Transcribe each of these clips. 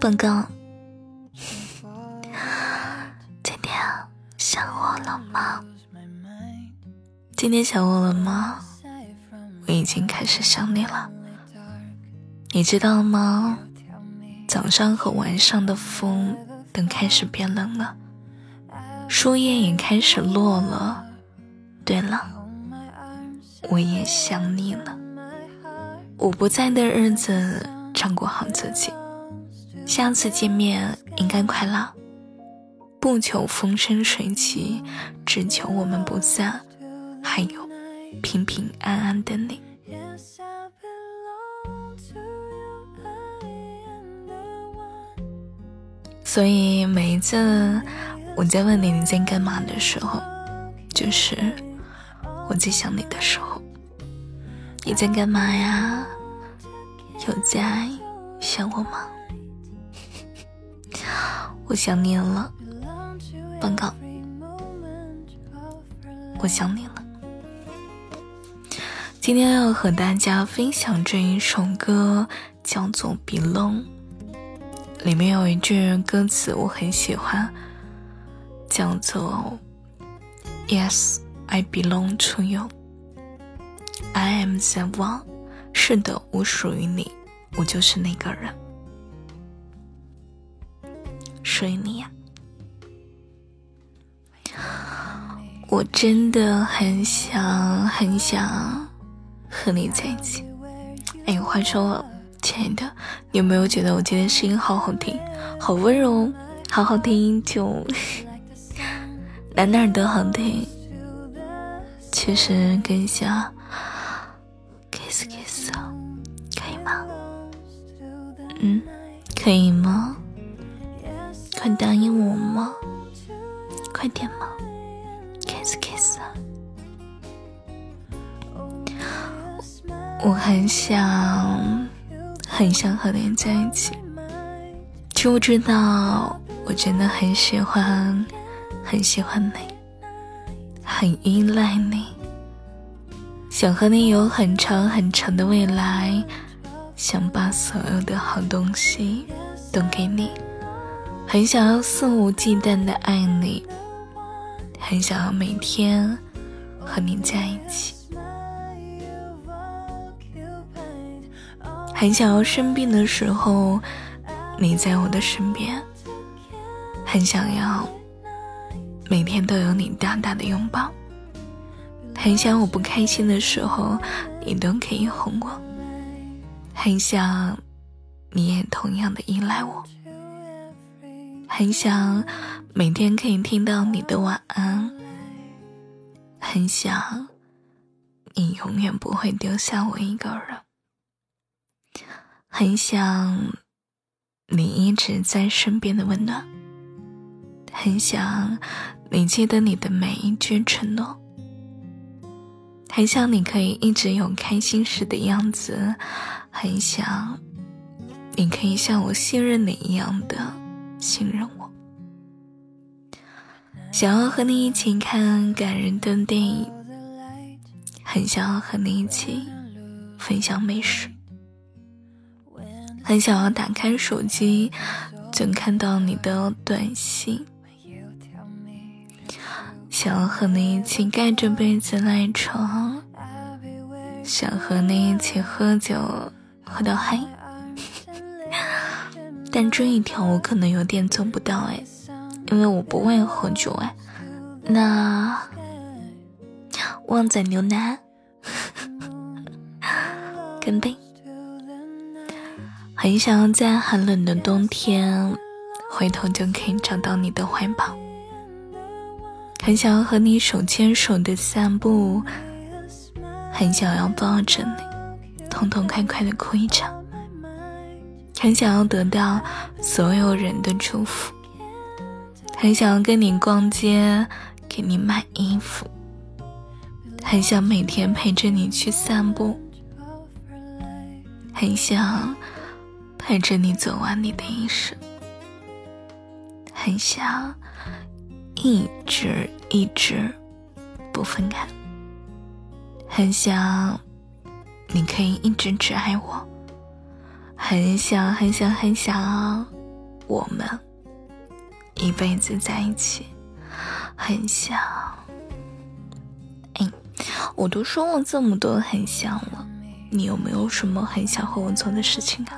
本哥，今天想我了吗？今天想我了吗？我已经开始想你了，你知道吗？早上和晚上的风都开始变冷了，树叶也开始落了。对了，我也想你了。我不在的日子，照顾好自己。下次见面应该快乐，不求风生水起，只求我们不散。还有，平平安安的你。所以每一次我在问你你在干嘛的时候，就是我在想你的时候。你在干嘛呀？有在想我吗？我想你了，报告，我想你了。今天要和大家分享这一首歌，叫做《Belong》，里面有一句歌词我很喜欢，叫做 “Yes, I belong to you.” I am the one，是的，我属于你，我就是那个人，属于你呀。我真的很想很想和你在一起。哎，话说，亲爱的，你有没有觉得我今天声音好好听，好温柔，好好听，就 哪哪都好听。其实更想 kiss kiss，可以吗。嗯，可以吗？快答应我吗？快点嘛，kiss kiss！我很想，很想和你在一起。知不知道？我真的很喜欢，很喜欢你，很依赖你，想和你有很长很长的未来。想把所有的好东西都给你，很想要肆无忌惮的爱你，很想要每天和你在一起，很想要生病的时候你在我的身边，很想要每天都有你大大的拥抱，很想我不开心的时候你都可以哄我。很想，你也同样的依赖我。很想每天可以听到你的晚安。很想，你永远不会丢下我一个人。很想，你一直在身边的温暖。很想，你记得你的每一句承诺。很想你可以一直有开心时的样子。很想，你可以像我信任你一样的信任我。想要和你一起看感人的电影，很想要和你一起分享美食，很想要打开手机就看到你的短信，想要和你一起盖着被子赖床，想和你一起喝酒。喝到嗨，但这一条我可能有点做不到哎，因为我不会喝酒哎。那旺仔牛腩，干杯！很想要在寒冷的冬天，回头就可以找到你的怀抱。很想要和你手牵手的散步，很想要抱着你。痛痛快快的哭一场，很想要得到所有人的祝福，很想要跟你逛街，给你买衣服，很想每天陪着你去散步，很想陪着你走完你的一生，很想一直一直不分开，很想。你可以一直只爱我，很想很想很想我们一辈子在一起，很想。哎，我都说了这么多很想了，你有没有什么很想和我做的事情啊？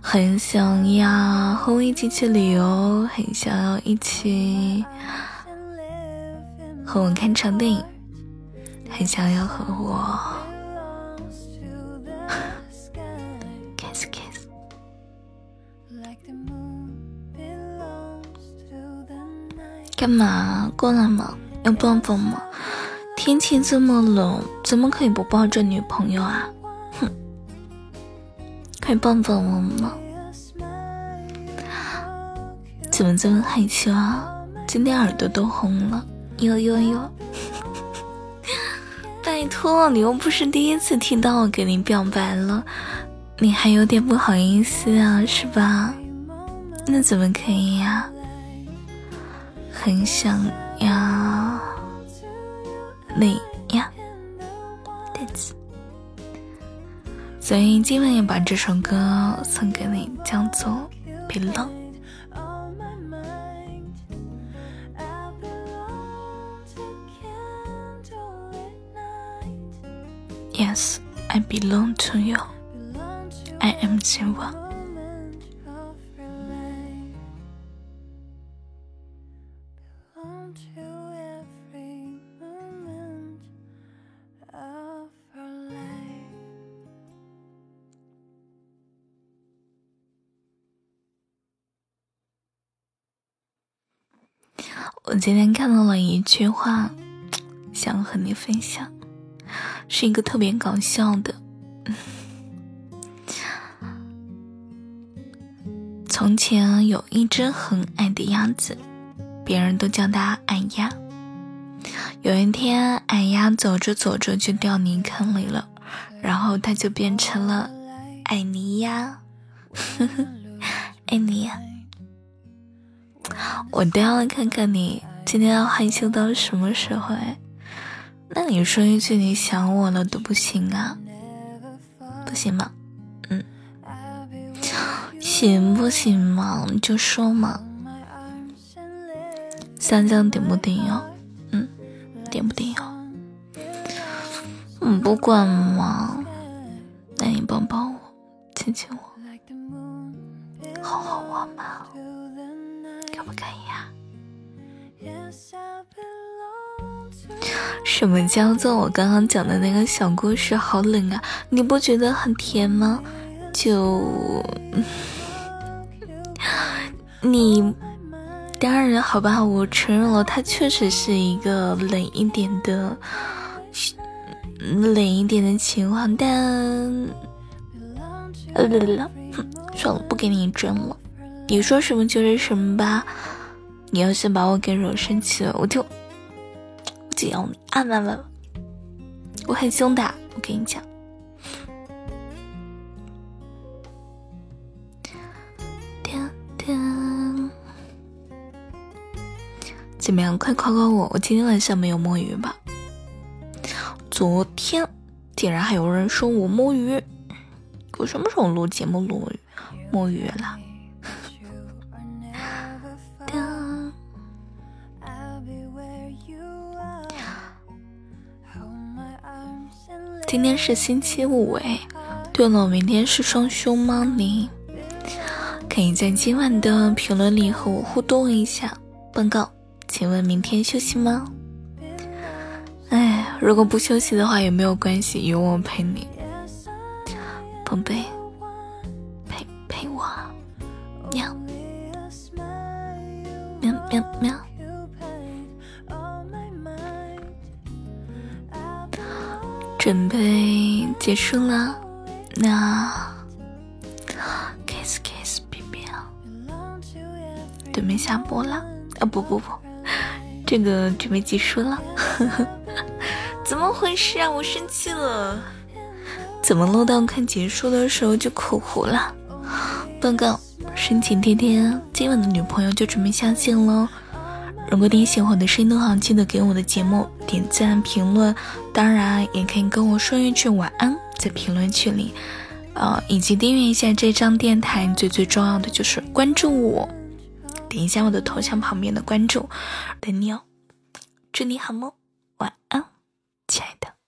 很想呀，和我一起去旅游，很想要一起和我看场电影，很想要和我干嘛？过来嘛？要抱抱吗？天气这么冷，怎么可以不抱着女朋友啊？哼！可以抱抱我吗？怎么这么害羞啊？今天耳朵都红了，哟哟哟！拜托，你又不是第一次听到我给你表白了，你还有点不好意思啊，是吧？那怎么可以呀？很想要你呀，对子。所以今晚要把这首歌送给你，叫做《Belong》。Yes, I belong to you. I am Jiwa. 我今天看到了一句话，想和你分享。是一个特别搞笑的。从前有一只很矮的鸭子，别人都叫它矮鸭。有一天，矮鸭走着走着就掉泥坑里了，然后它就变成了矮泥鸭。爱你，我都要看看你今天要害羞到什么时候哎。那你说一句你想我了都不行啊？不行吗？嗯，行不行嘛？你就说嘛。香香点不点哟？嗯，点不点哟？嗯，不管嘛。那你抱抱我，亲亲我，哄哄我嘛，什么叫做我刚刚讲的那个小故事好冷啊？你不觉得很甜吗？就你当然好吧，我承认了，它确实是一个冷一点的冷一点的情话，但呃，算了，不给你争了，你说什么就是什么吧。你要是把我给惹生气了，我就我。只要你啊！完了，我很凶的，我跟你讲。天天，怎么样？快夸夸我！我今天晚上没有摸鱼吧？昨天竟然还有人说我摸鱼，我什么时候录节目录摸鱼了？今天是星期五哎，对了，明天是双休吗？你可以在今晚的评论里和我互动一下。报告，请问明天休息吗？哎，如果不休息的话也没有关系，有我陪你，宝贝，陪陪我，喵，喵喵喵。准备结束了，那 kiss kiss baby，准备下播了啊！不不不，这个准备结束了，呵 呵怎么回事啊？我生气了，怎么录到快结束的时候就口糊了？报告，深情天天，今晚的女朋友就准备下线喽。如果你喜欢我的声音的话，记得给我的节目点赞、评论，当然也可以跟我说一句晚安，在评论区里。呃，以及订阅一下这张电台。最最重要的就是关注我，点一下我的头像旁边的关注，等你哦。祝你好梦，晚安，亲爱的。